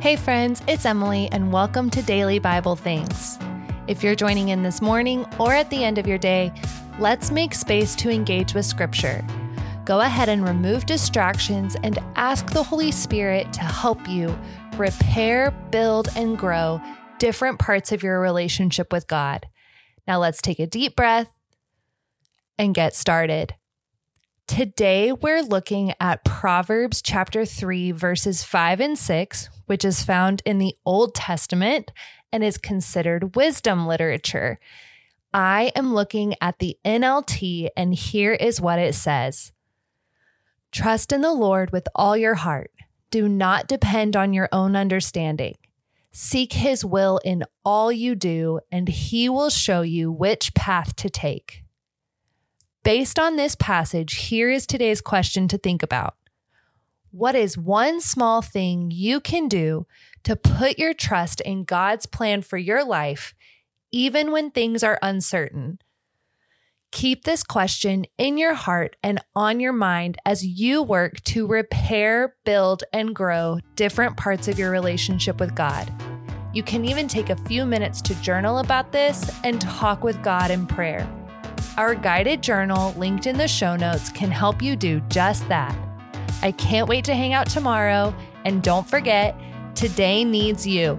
Hey, friends, it's Emily, and welcome to Daily Bible Things. If you're joining in this morning or at the end of your day, let's make space to engage with Scripture. Go ahead and remove distractions and ask the Holy Spirit to help you repair, build, and grow different parts of your relationship with God. Now, let's take a deep breath and get started. Today, we're looking at Proverbs chapter 3, verses 5 and 6, which is found in the Old Testament and is considered wisdom literature. I am looking at the NLT, and here is what it says Trust in the Lord with all your heart. Do not depend on your own understanding. Seek his will in all you do, and he will show you which path to take. Based on this passage, here is today's question to think about. What is one small thing you can do to put your trust in God's plan for your life, even when things are uncertain? Keep this question in your heart and on your mind as you work to repair, build, and grow different parts of your relationship with God. You can even take a few minutes to journal about this and talk with God in prayer. Our guided journal, linked in the show notes, can help you do just that. I can't wait to hang out tomorrow, and don't forget, today needs you.